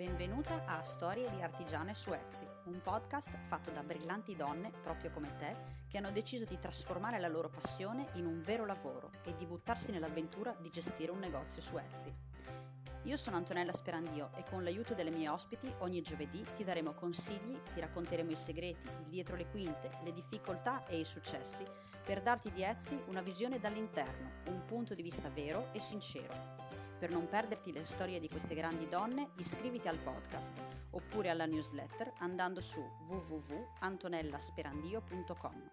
Benvenuta a Storie di Artigiane su Etsy, un podcast fatto da brillanti donne, proprio come te, che hanno deciso di trasformare la loro passione in un vero lavoro e di buttarsi nell'avventura di gestire un negozio su Etsy. Io sono Antonella Sperandio e con l'aiuto delle mie ospiti ogni giovedì ti daremo consigli, ti racconteremo i segreti, il dietro le quinte, le difficoltà e i successi per darti di Etsy una visione dall'interno, un punto di vista vero e sincero. Per non perderti le storie di queste grandi donne, iscriviti al podcast oppure alla newsletter andando su www.antonellasperandio.com.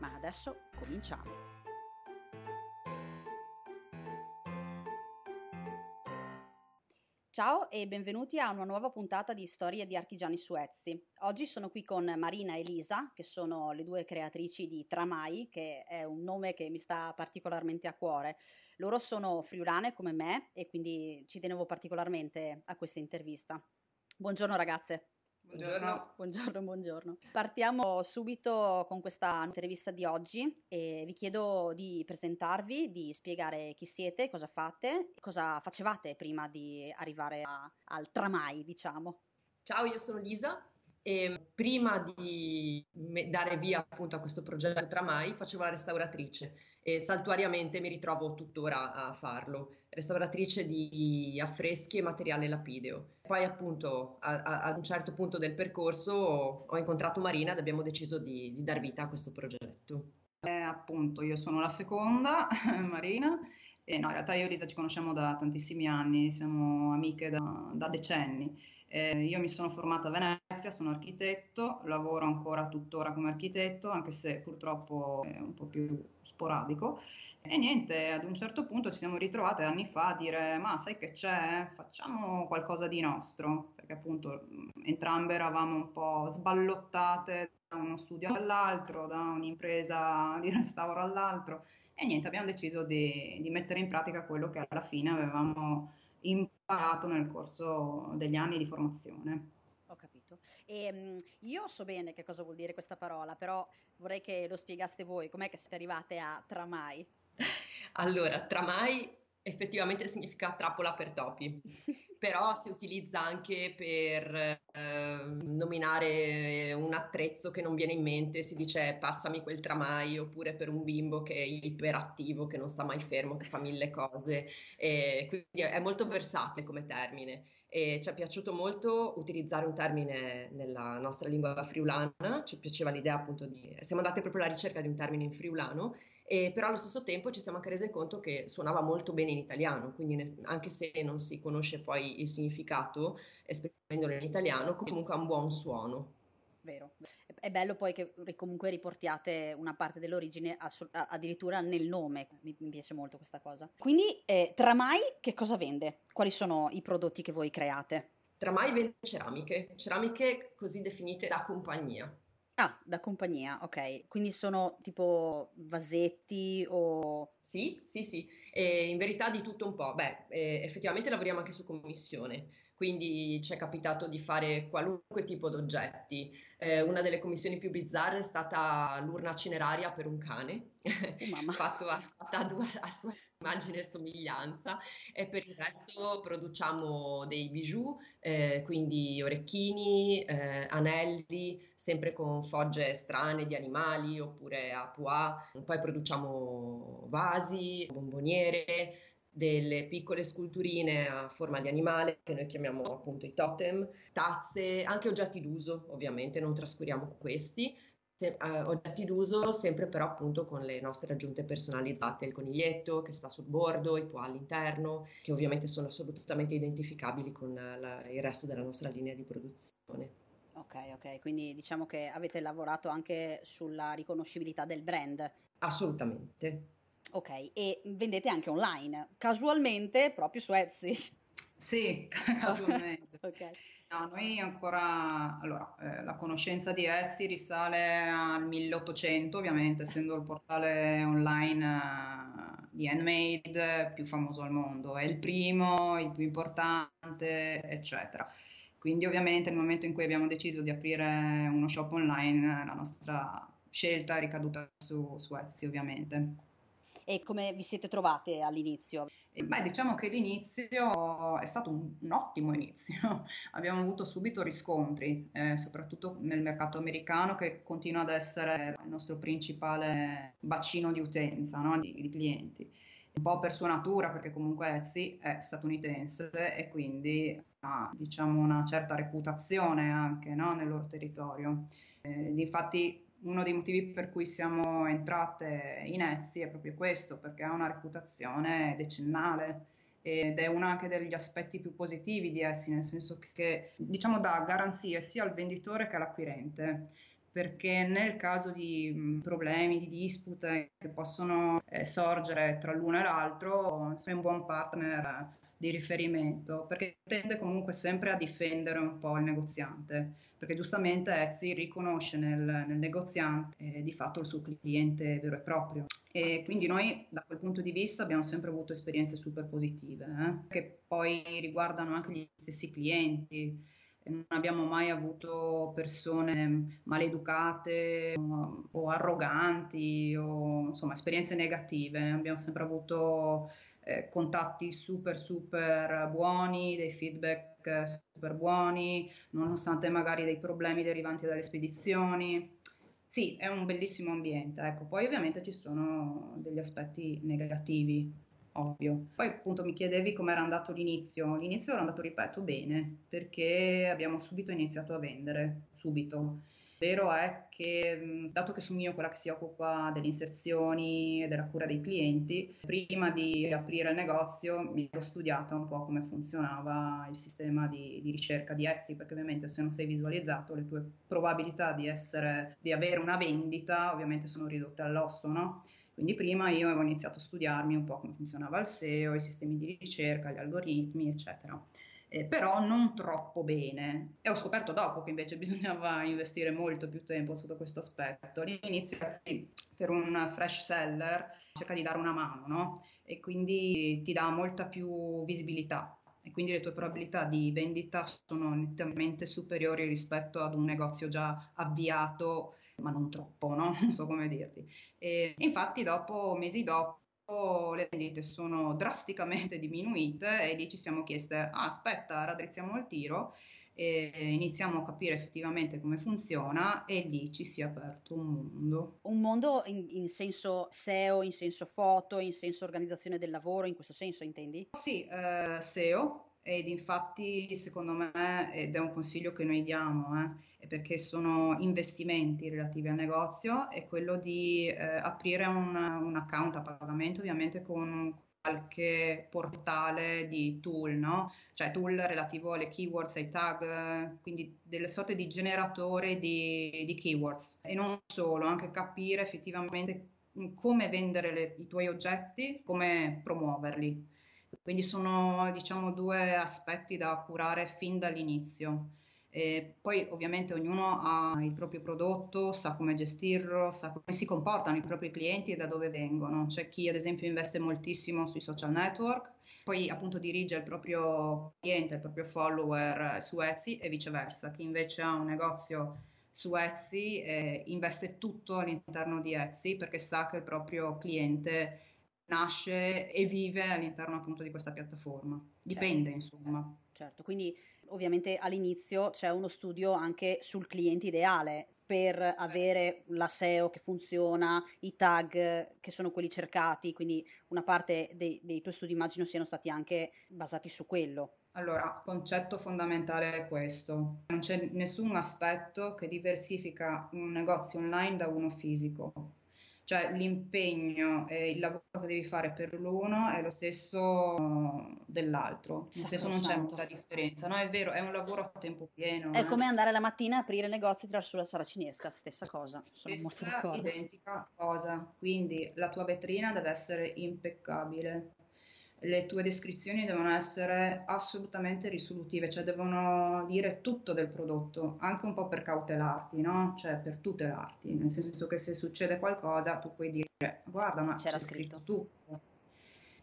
Ma adesso cominciamo! Ciao e benvenuti a una nuova puntata di Storie di Artigiani su Etsy. Oggi sono qui con Marina e Elisa, che sono le due creatrici di Tramai, che è un nome che mi sta particolarmente a cuore. Loro sono friulane come me e quindi ci tenevo particolarmente a questa intervista. Buongiorno ragazze. Buongiorno. Buongiorno, buongiorno. Partiamo subito con questa intervista di oggi e vi chiedo di presentarvi, di spiegare chi siete, cosa fate, cosa facevate prima di arrivare a, al tramai, diciamo. Ciao, io sono Lisa, e prima di dare via appunto a questo progetto Tramai facevo la restauratrice e saltuariamente mi ritrovo tuttora a farlo, restauratrice di affreschi e materiale lapideo. Poi appunto a, a, un certo punto del percorso ho incontrato Marina ed abbiamo deciso di, di dar vita a questo progetto. Eh, appunto, io sono la seconda, Marina, e no, in realtà io e Lisa ci conosciamo da tantissimi anni, siamo amiche da, da decenni. Eh, io mi sono formata a Venezia, sono architetto, lavoro ancora tuttora come architetto, anche se purtroppo è un po' più sporadico. E niente, ad un certo punto ci siamo ritrovate anni fa a dire: Ma sai che c'è? Facciamo qualcosa di nostro, perché appunto entrambe eravamo un po' sballottate da uno studio all'altro, da un'impresa di restauro all'altro. E niente, abbiamo deciso di, di mettere in pratica quello che alla fine avevamo imparato nel corso degli anni di formazione. Ho capito. E, um, io so bene che cosa vuol dire questa parola, però vorrei che lo spiegaste voi. Com'è che siete arrivate a tramai? Allora, tramai effettivamente significa trappola per topi, però si utilizza anche per eh, nominare un attrezzo che non viene in mente, si dice passami quel tramai, oppure per un bimbo che è iperattivo, che non sta mai fermo, che fa mille cose, e quindi è molto versatile come termine. E ci è piaciuto molto utilizzare un termine nella nostra lingua friulana, ci piaceva l'idea appunto di, siamo andati proprio alla ricerca di un termine in friulano, e però allo stesso tempo ci siamo anche resi conto che suonava molto bene in italiano, quindi ne, anche se non si conosce poi il significato esprimendolo in italiano, comunque ha un buon suono vero. È bello poi che comunque riportiate una parte dell'origine addirittura nel nome, mi, piace molto questa cosa. Quindi eh, Tramai che cosa vende? Quali sono i prodotti che voi create? Tramai vende ceramiche, ceramiche così definite da compagnia. Ah, da compagnia, ok. Quindi sono tipo vasetti o... Sì, sì, sì. E in verità di tutto un po'. Beh, eh, effettivamente lavoriamo anche su commissione, quindi ci è capitato di fare qualunque tipo di oggetti. Eh, una delle commissioni più bizzarre è stata l'urna cineraria per un cane, oh, fatto a, a, a, sua immagine e somiglianza e per il resto produciamo dei bijou, eh, quindi orecchini, eh, anelli, sempre con fogge strane di animali oppure a pois, poi produciamo vasi, bomboniere, delle piccole sculturine a forma di animale che noi chiamiamo appunto i totem, tazze, anche oggetti d'uso ovviamente, non trascuriamo questi, se, uh, oggetti d'uso, sempre però appunto con le nostre aggiunte personalizzate, il coniglietto che sta sul bordo, i pois all'interno, che ovviamente sono assolutamente identificabili con la, il resto della nostra linea di produzione. Ok, ok, quindi diciamo che avete lavorato anche sulla riconoscibilità del brand. Assolutamente. Ok, e vendete anche online, casualmente proprio su Etsy. Sì, casualmente. okay. No, noi ancora, allora, eh, la conoscenza di Etsy risale al 1800, ovviamente, essendo il portale online uh, di handmade più famoso al mondo, è il primo, il più importante, eccetera. Quindi ovviamente nel momento in cui abbiamo deciso di aprire uno shop online, la nostra scelta è ricaduta su, su Etsy, ovviamente. E come vi siete trovate all'inizio? Beh, diciamo che l'inizio è stato un, un ottimo inizio. Abbiamo avuto subito riscontri, eh, soprattutto nel mercato americano che continua ad essere il nostro principale bacino di utenza, no? di, di clienti un po' per sua natura, perché comunque Etsy è statunitense e quindi ha diciamo, una certa reputazione anche no? nel loro territorio. Eh, infatti uno dei motivi per cui siamo entrate in Etsy è proprio questo, perché ha una reputazione decennale ed è uno anche degli aspetti più positivi di Etsy, nel senso che diciamo dà garanzie sia al venditore che all'acquirente perché nel caso di problemi, di dispute che possono eh, sorgere tra l'uno e l'altro, è un buon partner di riferimento, perché tende comunque sempre a difendere un po' il negoziante, perché giustamente Etsy riconosce nel, nel negoziante eh, di fatto il suo cliente vero e proprio. E quindi noi da quel punto di vista abbiamo sempre avuto esperienze super positive, eh, che poi riguardano anche gli stessi clienti non abbiamo mai avuto persone maleducate o, o arroganti o insomma esperienze negative, abbiamo sempre avuto eh, contatti super super buoni, dei feedback super buoni, nonostante magari dei problemi derivanti dalle spedizioni. Sì, è un bellissimo ambiente, ecco, poi ovviamente ci sono degli aspetti negativi, ovvio. Poi appunto mi chiedevi com'era andato l'inizio. L'inizio era andato, ripeto, bene, perché abbiamo subito iniziato a vendere, subito. Vero è che, dato che sono io quella che si occupa delle inserzioni e della cura dei clienti, prima di aprire il negozio mi ero studiata un po' come funzionava il sistema di, di ricerca di Etsy, perché ovviamente se non sei visualizzato le tue probabilità di, essere, di avere una vendita ovviamente sono ridotte all'osso, no? Quindi prima io avevo iniziato a studiarmi un po' come funzionava il SEO, i sistemi di ricerca, gli algoritmi, eccetera. Eh, però non troppo bene. E ho scoperto dopo che invece bisognava investire molto più tempo sotto questo aspetto. All'inizio, per un fresh seller, cerca di dare una mano, no? E quindi ti dà molta più visibilità. E quindi le tue probabilità di vendita sono nettamente superiori rispetto ad un negozio già avviato ma non troppo, no? non so come dirti. E infatti dopo, mesi dopo, le vendite sono drasticamente diminuite e lì ci siamo chieste, ah, aspetta, raddrizziamo il tiro e iniziamo a capire effettivamente come funziona e lì ci si è aperto un mondo. Un mondo in, in, senso SEO, in senso foto, in senso organizzazione del lavoro, in questo senso intendi? Sì, eh, SEO, ed infatti secondo me, ed è un consiglio che noi diamo, eh, perché sono investimenti relativi al negozio, è quello di eh, aprire un, un, account a pagamento ovviamente con qualche portale di tool, no? cioè tool relativo alle keywords, ai tag, quindi delle sorte di generatore di, di keywords e non solo, anche capire effettivamente come vendere le, i tuoi oggetti, come promuoverli quindi sono diciamo due aspetti da curare fin dall'inizio. E poi ovviamente ognuno ha il proprio prodotto, sa come gestirlo, sa come si comportano i propri clienti e da dove vengono. C'è chi ad esempio investe moltissimo sui social network, poi appunto dirige il proprio cliente, il proprio follower su Etsy e viceversa. Chi invece ha un negozio su Etsy eh, investe tutto all'interno di Etsy perché sa che il proprio cliente nasce e vive all'interno appunto di questa piattaforma. Dipende certo. insomma. Certo, quindi ovviamente all'inizio c'è uno studio anche sul cliente ideale per avere la SEO che funziona, i tag che sono quelli cercati, quindi una parte dei, dei tuoi studi immagino siano stati anche basati su quello. Allora, concetto fondamentale è questo. Non c'è nessun aspetto che diversifica un negozio online da uno fisico cioè l'impegno e il lavoro che devi fare per l'uno è lo stesso dell'altro, nel senso non c'è molta differenza, no? È vero, è un lavoro a tempo pieno. È eh. come andare la mattina a aprire e tirare sulla saracinesca, stessa cosa. Sono stessa identica cosa, quindi la tua vetrina deve essere impeccabile, le tue descrizioni devono essere assolutamente risolutive, cioè devono dire tutto del prodotto, anche un po' per cautelarti, no? Cioè per tutelarti, nel senso che se succede qualcosa tu puoi dire guarda ma c'era scritto, scritto tutto.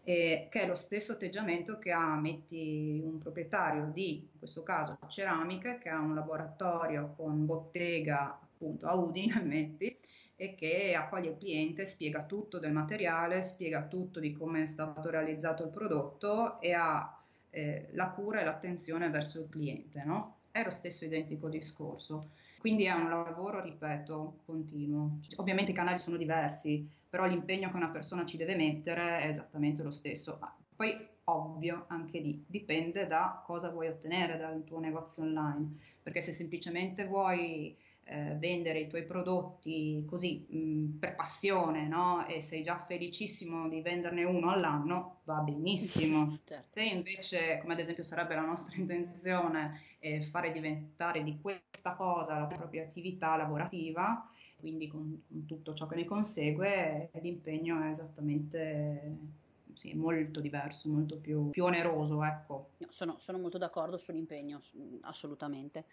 E, che è lo stesso atteggiamento che ha, metti, un proprietario di, in questo caso, ceramiche, che ha un laboratorio con bottega appunto a Udine, metti, e che accoglie il cliente, spiega tutto del materiale, spiega tutto di come è stato realizzato il prodotto e ha eh, la cura e l'attenzione verso il cliente, no? È lo stesso identico discorso. Quindi è un lavoro, ripeto, continuo. Ovviamente i canali sono diversi, però l'impegno che una persona ci deve mettere è esattamente lo stesso. Poi ovvio anche lì dipende da cosa vuoi ottenere dal tuo negozio online, perché se semplicemente vuoi eh, vendere i tuoi prodotti così mh, per passione no? e sei già felicissimo di venderne uno all'anno, va benissimo. certo. Se invece, come ad esempio sarebbe la nostra intenzione, eh, fare diventare di questa cosa la propria attività lavorativa, quindi con, con tutto ciò che ne consegue, l'impegno è esattamente sì, molto diverso, molto più, più oneroso, ecco. Sono, sono molto d'accordo sull'impegno, assolutamente.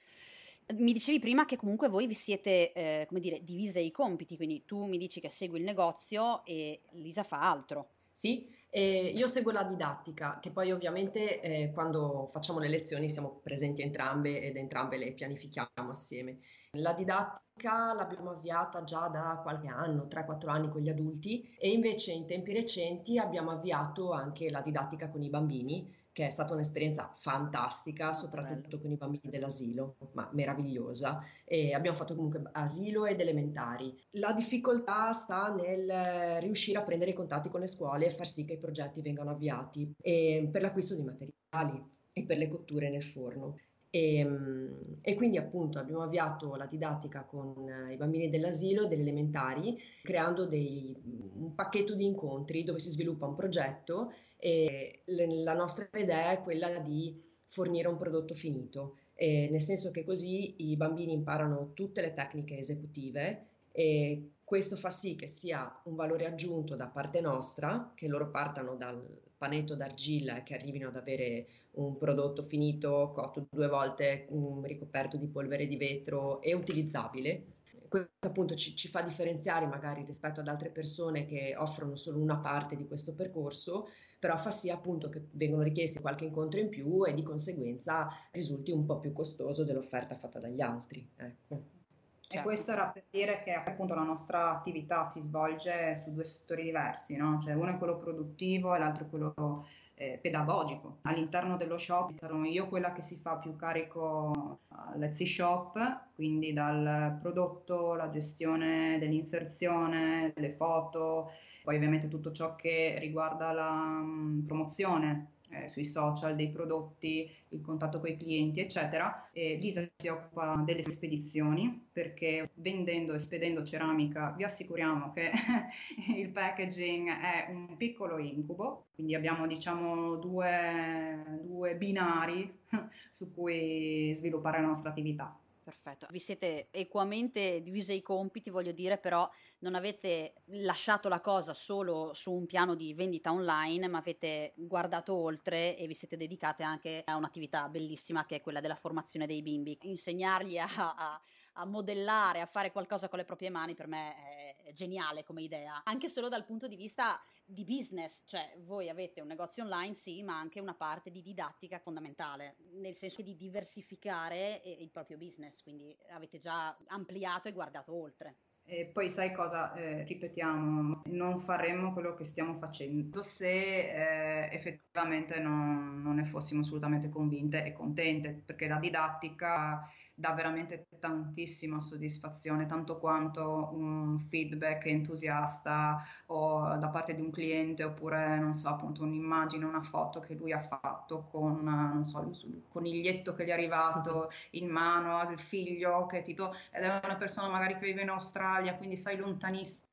Mi dicevi prima che comunque voi vi siete, eh, come dire, divise i compiti, quindi tu mi dici che segui il negozio e Lisa fa altro. Sì, eh, io seguo la didattica, che poi ovviamente eh, quando facciamo le lezioni siamo presenti entrambe ed entrambe le pianifichiamo assieme. La didattica l'abbiamo avviata già da qualche anno, 3-4 anni con gli adulti e invece in tempi recenti abbiamo avviato anche la didattica con i bambini, che è stata un'esperienza fantastica, soprattutto Bello. con i bambini dell'asilo, ma meravigliosa. E abbiamo fatto comunque asilo ed elementari. La difficoltà sta nel riuscire a prendere i contatti con le scuole e far sì che i progetti vengano avviati per l'acquisto di materiali e per le cotture nel forno. E, ehm, e, quindi appunto abbiamo avviato la didattica con i bambini dell'asilo e delle elementari, creando dei, un pacchetto di incontri dove si sviluppa un progetto e la nostra idea è quella di fornire un prodotto finito, nel senso che così i bambini imparano tutte le tecniche esecutive e questo fa sì che sia un valore aggiunto da parte nostra, che loro partano dal panetto d'argilla e che arrivino ad avere un prodotto finito, cotto due volte, ricoperto di polvere di vetro e utilizzabile. Questo appunto ci, ci, fa differenziare magari rispetto ad altre persone che offrono solo una parte di questo percorso, però fa sì appunto che vengono richiesti qualche incontro in più e di conseguenza risulti un po' più costoso dell'offerta fatta dagli altri. Ecco. Certo. E questo era per dire che appunto la nostra attività si svolge su due settori diversi, no? Cioè uno è quello produttivo e l'altro è quello eh, pedagogico. All'interno dello shop sono io quella che si fa più carico all'Etsy Shop, quindi dal prodotto, la gestione dell'inserzione, le foto, poi ovviamente tutto ciò che riguarda la um, promozione eh, sui social dei prodotti, il contatto con i clienti, eccetera. E Lisa si occupa delle spedizioni perché vendendo e spedendo ceramica vi assicuriamo che il packaging è un piccolo incubo, quindi abbiamo diciamo due, due binari su cui sviluppare la nostra attività. Perfetto, vi siete equamente divise i compiti, voglio dire, però non avete lasciato la cosa solo su un piano di vendita online, ma avete guardato oltre e vi siete dedicate anche a un'attività bellissima che è quella della formazione dei bimbi. Insegnargli a, a a modellare, a fare qualcosa con le proprie mani, per me è geniale come idea. Anche solo dal punto di vista di business, cioè voi avete un negozio online, sì, ma anche una parte di didattica fondamentale, nel senso di diversificare il proprio business, quindi avete già ampliato e guardato oltre. E poi sai cosa, eh, ripetiamo, non faremmo quello che stiamo facendo se eh, effettivamente non, non, ne fossimo assolutamente convinte e contente, perché la didattica dà veramente tantissima soddisfazione, tanto quanto un feedback entusiasta o da parte di un cliente oppure, non so, appunto un'immagine, una foto che lui ha fatto con, non so, il coniglietto che gli è arrivato in mano al figlio che Tito, ed è una persona magari che vive in Australia, quindi sai lontanissimo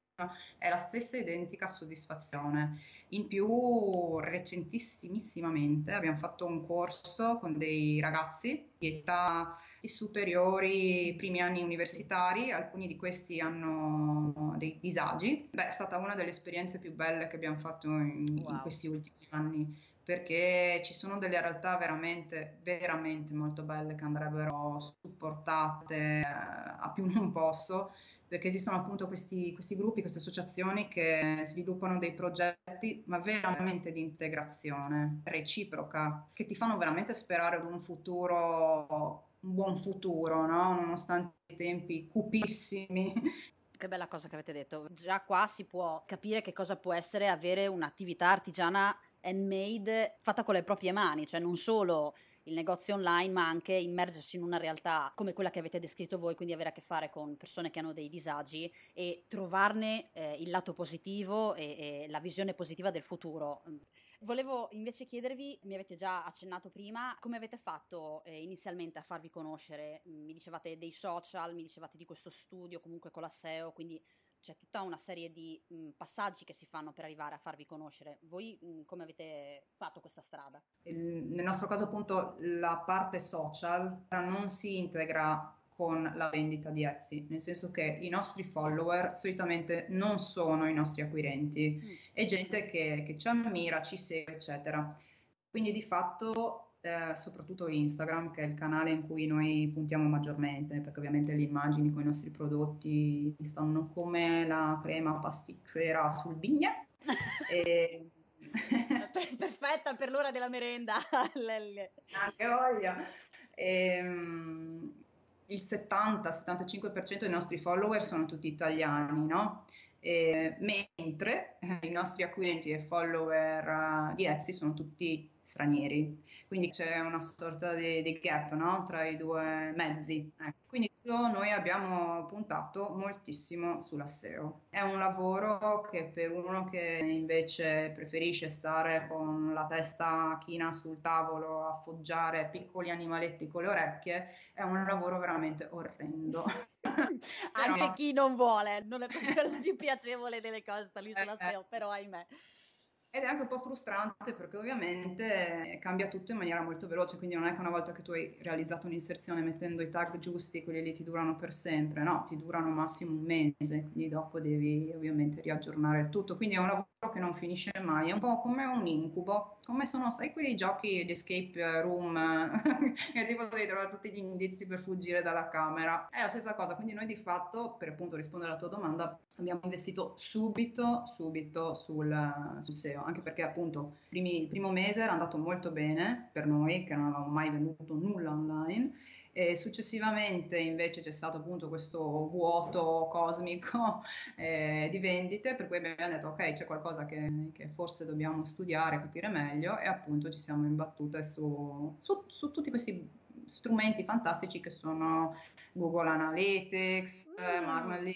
è la stessa identica soddisfazione. In più, recentissimamente abbiamo fatto un corso con dei ragazzi di età superiori, primi anni universitari, alcuni di questi hanno dei disagi. Beh, è stata una delle esperienze più belle che abbiamo fatto in, wow. in questi ultimi anni perché ci sono delle realtà veramente, veramente molto belle che andrebbero supportate eh, a più non posso perché esistono appunto questi, questi, gruppi, queste associazioni che sviluppano dei progetti, ma veramente di integrazione reciproca, che ti fanno veramente sperare ad un futuro, un buon futuro, no? nonostante i tempi cupissimi Che bella cosa che avete detto. Già qua si può capire che cosa può essere avere un'attività artigiana handmade fatta con le proprie mani, cioè non solo il negozio online, ma anche immergersi in una realtà come quella che avete descritto voi, quindi avere a che fare con persone che hanno dei disagi e trovarne eh, il lato positivo e, e la visione positiva del futuro. Volevo invece chiedervi, mi avete già accennato prima, come avete fatto eh, inizialmente a farvi conoscere? Mi dicevate dei social, mi dicevate di questo studio comunque con la SEO, quindi c'è tutta una serie di mh, passaggi che si fanno per arrivare a farvi conoscere. Voi mh, come avete fatto questa strada? Il, nel nostro caso appunto la parte social non si integra con la vendita di Etsy, nel senso che i nostri follower solitamente non sono i nostri acquirenti, mm. è gente che, che ci ammira, ci segue, eccetera. Quindi di fatto eh, soprattutto Instagram, che è il canale in cui noi puntiamo maggiormente, perché ovviamente le immagini con i nostri prodotti stanno come la crema pasticcera sul bignè. e... Perfetta per l'ora della merenda. Anche voglia. E, um, il 70-75% dei nostri follower sono tutti italiani, no? E, mentre eh, i nostri acquirenti e follower uh, di Etsy sono tutti stranieri. Quindi c'è una sorta di, di gap no? tra i due mezzi. Ecco. Quindi noi abbiamo puntato moltissimo sulla SEO. È un lavoro che per uno che invece preferisce stare con la testa china sul tavolo a foggiare piccoli animaletti con le orecchie, è un lavoro veramente orrendo. Anche però... chi non vuole, non è proprio la più piacevole delle cose sta lì sulla eh, SEO, però ahimè. Ed è anche un po' frustrante perché ovviamente cambia tutto in maniera molto veloce, quindi non è che una volta che tu hai realizzato un'inserzione mettendo i tag giusti, quelli lì ti durano per sempre, no, ti durano massimo un mese, quindi dopo devi ovviamente riaggiornare il tutto, quindi è un lavoro che non finisce mai, è un po' come un incubo, come sono, sai, quei giochi di escape room, che tipo devi trovare tutti gli indizi per fuggire dalla camera, è la stessa cosa, quindi noi di fatto, per appunto rispondere alla tua domanda, abbiamo investito subito, subito sul, sul SEO, anche perché appunto primi, il primo mese era andato molto bene per noi, che non avevamo mai venduto nulla online, e successivamente invece c'è stato appunto questo vuoto cosmico eh, di vendite, per cui abbiamo detto ok, c'è qualcosa che, che, forse dobbiamo studiare, capire meglio e appunto ci siamo imbattute su, su, su tutti questi strumenti fantastici che sono Google Analytics, mm. Marmalade,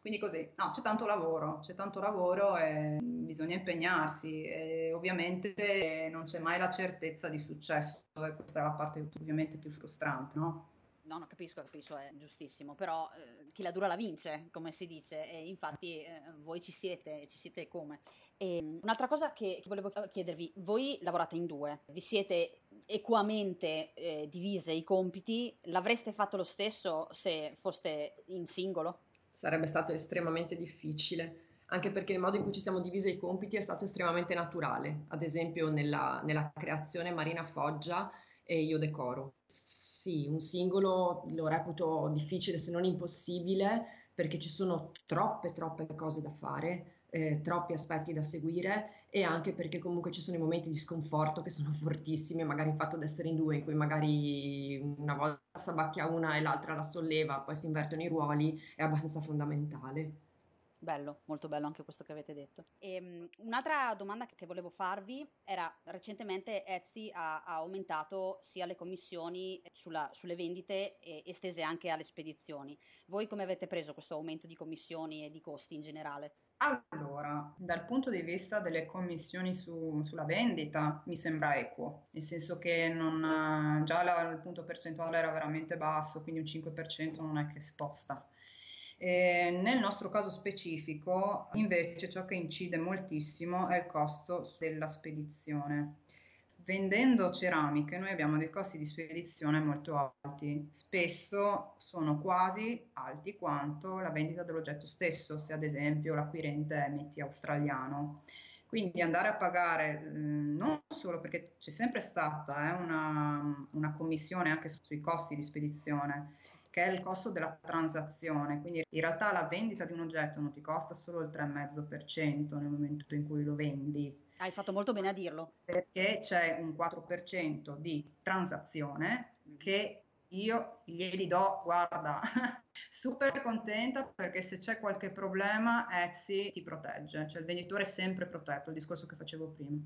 quindi così, no, c'è tanto lavoro, c'è tanto lavoro e bisogna impegnarsi e ovviamente non c'è mai la certezza di successo e questa è la parte ovviamente più frustrante, no? No, no, capisco, capisco, è giustissimo, però eh, chi la dura la vince, come si dice, e infatti eh, voi ci siete, ci siete come. E, mm, un'altra cosa che, che, volevo chiedervi, voi lavorate in due, vi siete equamente eh, divise i compiti, l'avreste fatto lo stesso se foste in singolo? Sarebbe stato estremamente difficile, anche perché il modo in cui ci siamo divisi i compiti è stato estremamente naturale, ad esempio nella, nella creazione Marina Foggia e io decoro. Sì, un singolo lo reputo difficile se non impossibile perché ci sono troppe, troppe cose da fare eh, troppi aspetti da seguire e anche perché comunque ci sono i momenti di sconforto che sono fortissimi, magari il fatto di essere in due in cui magari una volta s'abbacchia una e l'altra la solleva, poi si invertono i ruoli, è abbastanza fondamentale. Bello, molto bello anche questo che avete detto. E, um, un'altra domanda che volevo farvi era recentemente Etsy ha, ha aumentato sia le commissioni sulla, sulle vendite e estese anche alle spedizioni. Voi come avete preso questo aumento di commissioni e di costi in generale? Allora, dal punto di vista delle commissioni su, sulla vendita mi sembra equo, nel senso che non, già la, il punto percentuale era veramente basso, quindi un 5% non è che sposta e nel nostro caso specifico, invece, ciò che incide moltissimo è il costo della spedizione. Vendendo ceramiche, noi abbiamo dei costi di spedizione molto alti, spesso sono quasi alti quanto la vendita dell'oggetto stesso, se ad esempio l'acquirente è metti australiano. Quindi andare a pagare mm, non solo perché c'è sempre stata eh, una, una, commissione anche sui costi di spedizione, che è il costo della transazione. Quindi in realtà la vendita di un oggetto non ti costa solo il 3,5% nel momento in cui lo vendi. Hai fatto molto bene a dirlo. Perché c'è un 4% di transazione che io glieli do, guarda, super contenta perché se c'è qualche problema Etsy ti protegge, cioè il venditore è sempre protetto, il discorso che facevo prima.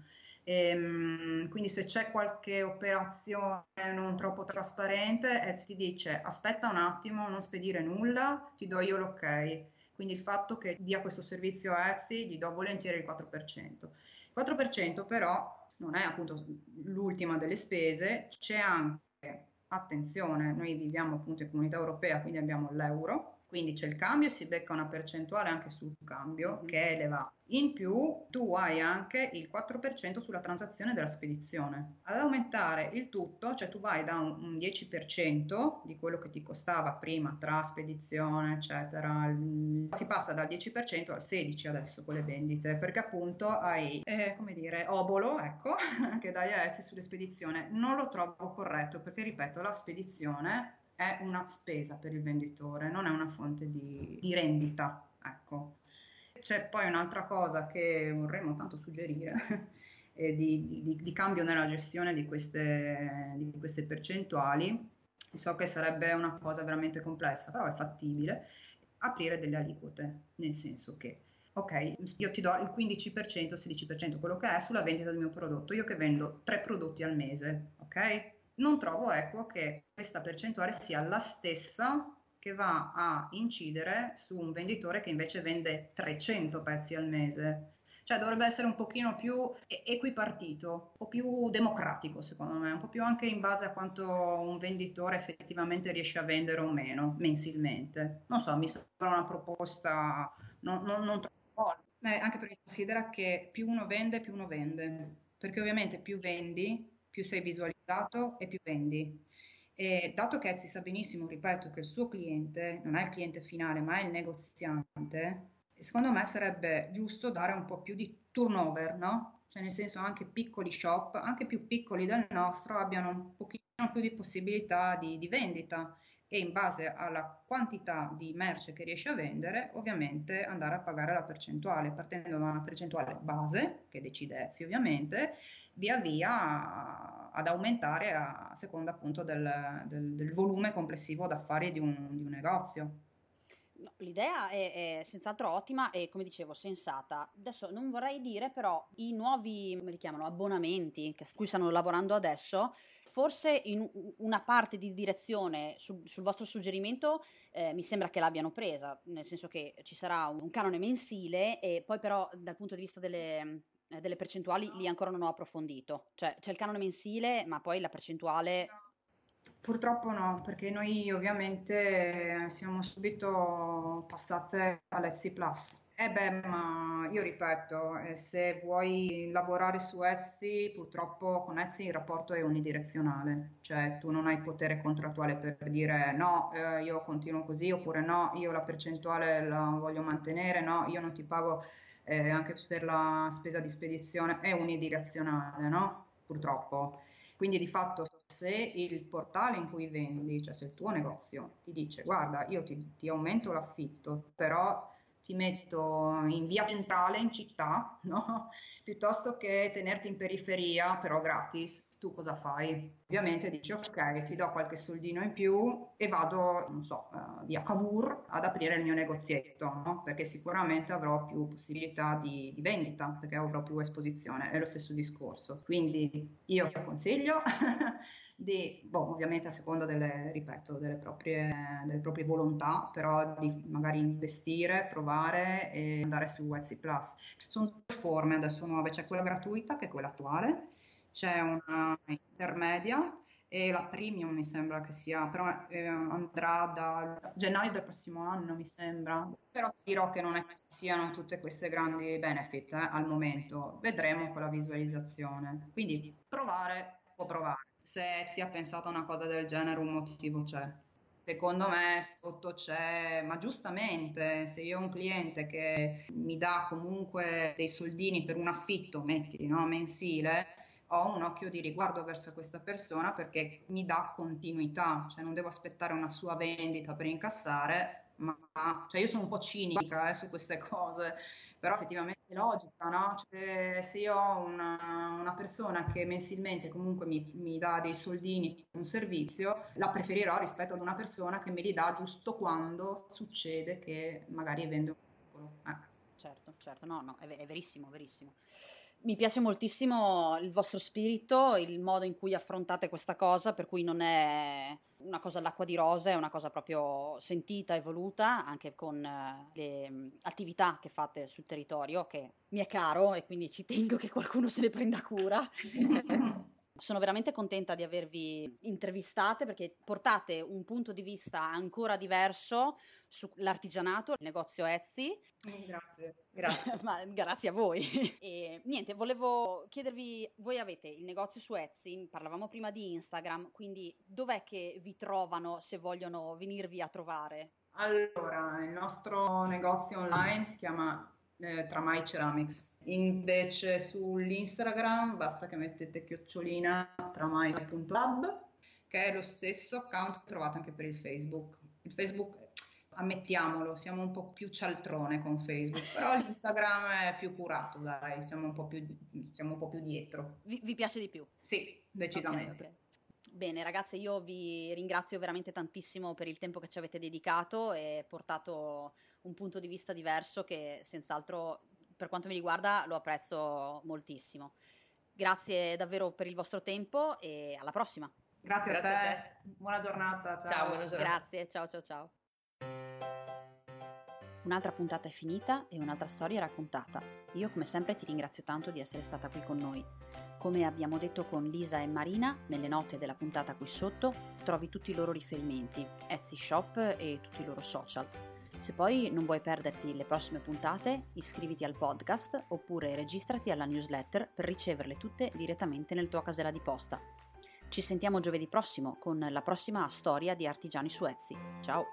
E, ehm, quindi se c'è qualche operazione non troppo trasparente, Etsy dice aspetta un attimo, non spedire nulla, ti do io l'ok. Quindi il fatto che dia questo servizio a Etsy gli do volentieri il 4%. Il 4% però non è appunto l'ultima delle spese, c'è anche, attenzione, noi viviamo appunto in comunità europea, quindi abbiamo l'euro, quindi c'è il cambio, si becca una percentuale anche sul cambio mm-hmm. che è elevata. In più tu hai anche il 4% sulla transazione della spedizione. Ad aumentare il tutto, cioè tu vai da un, un 10% di quello che ti costava prima tra spedizione, eccetera, si passa dal 10% al 16% adesso con le vendite, perché appunto hai, eh, come dire, obolo, ecco, che dai a Etsy sulle spedizioni. Non lo trovo corretto perché, ripeto, la spedizione è una spesa per il venditore, non è una fonte di, di rendita. Ecco. C'è poi un'altra cosa che vorremmo tanto suggerire eh, di, di, di, cambio nella gestione di queste, di queste percentuali. So che sarebbe una cosa veramente complessa, però è fattibile aprire delle aliquote, nel senso che ok, io ti do il 15%, 16%, quello che è sulla vendita del mio prodotto, io che vendo tre prodotti al mese, ok? non trovo equo che questa percentuale sia la stessa che va a incidere su un venditore che invece vende 300 pezzi al mese. Cioè dovrebbe essere un pochino più equipartito, un po' più democratico secondo me, un po' più anche in base a quanto un venditore effettivamente riesce a vendere o meno mensilmente. Non so, mi sembra una proposta non, non, non troppo forte, eh, anche perché considera che più uno vende, più uno vende, perché ovviamente più vendi, più sei visualizzato e più vendi. E dato che Etsy sa benissimo, ripeto, che il suo cliente non è il cliente finale, ma è il negoziante, secondo me sarebbe giusto dare un po' più di turnover, no? Cioè nel senso anche piccoli shop, anche più piccoli del nostro, abbiano un pochino più di possibilità di, di vendita e in base alla quantità di merce che riesce a vendere, ovviamente andare a pagare la percentuale, partendo da una percentuale base, che decide Etsy ovviamente, via via ad aumentare a seconda appunto del, del, del volume complessivo d'affari di un, di un negozio. l'idea è, è, senz'altro ottima e come dicevo sensata. Adesso non vorrei dire però i nuovi, come li chiamano, abbonamenti che, cui stanno lavorando adesso forse in una parte di direzione sul, sul vostro suggerimento eh, mi sembra che l'abbiano presa, nel senso che ci sarà un, un canone mensile e poi però dal punto di vista delle, eh, delle percentuali lì ancora non ho approfondito. Cioè c'è il canone mensile, ma poi la percentuale Purtroppo no, perché noi ovviamente siamo subito passate all'Etsy Plus. Eh beh, ma io ripeto, eh, se vuoi lavorare su Etsy, purtroppo con Etsy il rapporto è unidirezionale, cioè tu non hai potere contrattuale per dire no, eh, io continuo così, oppure no, io la percentuale la voglio mantenere, no, io non ti pago eh, anche per la spesa di spedizione, è unidirezionale, no? Purtroppo. Quindi di fatto se il portale in cui vendi, cioè se il tuo negozio ti dice guarda io ti, ti aumento l'affitto, però ti metto in via centrale in città, no? piuttosto che tenerti in periferia, però gratis, tu cosa fai? Ovviamente dici ok, ti do qualche soldino in più e vado, non so, uh, via Cavour ad aprire il mio negozietto, no? perché sicuramente avrò più possibilità di, di, vendita, perché avrò più esposizione, è lo stesso discorso. Quindi io consiglio di, boh, ovviamente a seconda delle, ripeto, delle proprie, delle proprie volontà, però di magari investire, provare e andare su Etsy Plus. Sono due forme adesso nuove, c'è quella gratuita che è quella attuale, c'è una intermedia e la premium mi sembra che sia, però eh, andrà da gennaio del prossimo anno mi sembra, però dirò che non è che siano tutte queste grandi benefit eh, al momento, vedremo con la visualizzazione, quindi provare può provare se Etsy ha pensato a una cosa del genere un motivo c'è. Secondo me sotto c'è, ma giustamente, se io ho un cliente che mi dà comunque dei soldini per un affitto, metti, no, mensile, ho un occhio di riguardo verso questa persona perché mi dà continuità, cioè non devo aspettare una sua vendita per incassare, ma cioè io sono un po' cinica eh, su queste cose, però effettivamente è logica, no? Cioè, se io ho una, una, persona che mensilmente comunque mi, mi, dà dei soldini per un servizio, la preferirò rispetto ad una persona che me li dà giusto quando succede che magari vende un piccolo. Eh. Certo, certo, no, no, è verissimo, verissimo. Mi piace moltissimo il vostro spirito, il modo in cui affrontate questa cosa, per cui non è una cosa all'acqua di rose, è una cosa proprio sentita e voluta, anche con eh, le mm, attività che fate sul territorio, che mi è caro e quindi ci tengo che qualcuno se ne prenda cura. Sono veramente contenta di avervi intervistate perché portate un punto di vista ancora diverso sull'artigianato, il negozio Etsy. Mm, grazie, grazie. Ma, grazie a voi. e niente, volevo chiedervi, voi avete il negozio su Etsy, parlavamo prima di Instagram, quindi dov'è che vi trovano se vogliono venirvi a trovare? Allora, il nostro negozio online si chiama eh, Tramai Ceramics. Invece sull'Instagram basta che mettete chiocciolina tramai.lab, che è lo stesso account che trovate anche per il Facebook. Il Facebook, ammettiamolo, siamo un po' più cialtrone con Facebook, però l'Instagram è più curato, dai, siamo un po' più, siamo un po più dietro. Vi, vi, piace di più? Sì, decisamente. Okay, okay. Bene, ragazze, io vi ringrazio veramente tantissimo per il tempo che ci avete dedicato e portato un punto di vista diverso che senz'altro per quanto mi riguarda lo apprezzo moltissimo. Grazie davvero per il vostro tempo e alla prossima. Grazie, Grazie a, te. a, te. Buona giornata. Ciao. ciao, buona giornata. Grazie, ciao ciao ciao. Un'altra puntata è finita e un'altra storia è raccontata. Io come sempre ti ringrazio tanto di essere stata qui con noi. Come abbiamo detto con Lisa e Marina, nelle note della puntata qui sotto trovi tutti i loro riferimenti, Etsy Shop e tutti i loro social. Se poi non vuoi perderti le prossime puntate, iscriviti al podcast oppure registrati alla newsletter per riceverle tutte direttamente nel tuo casella di posta. Ci sentiamo giovedì prossimo con la prossima storia di Artigiani su Etsy. Ciao!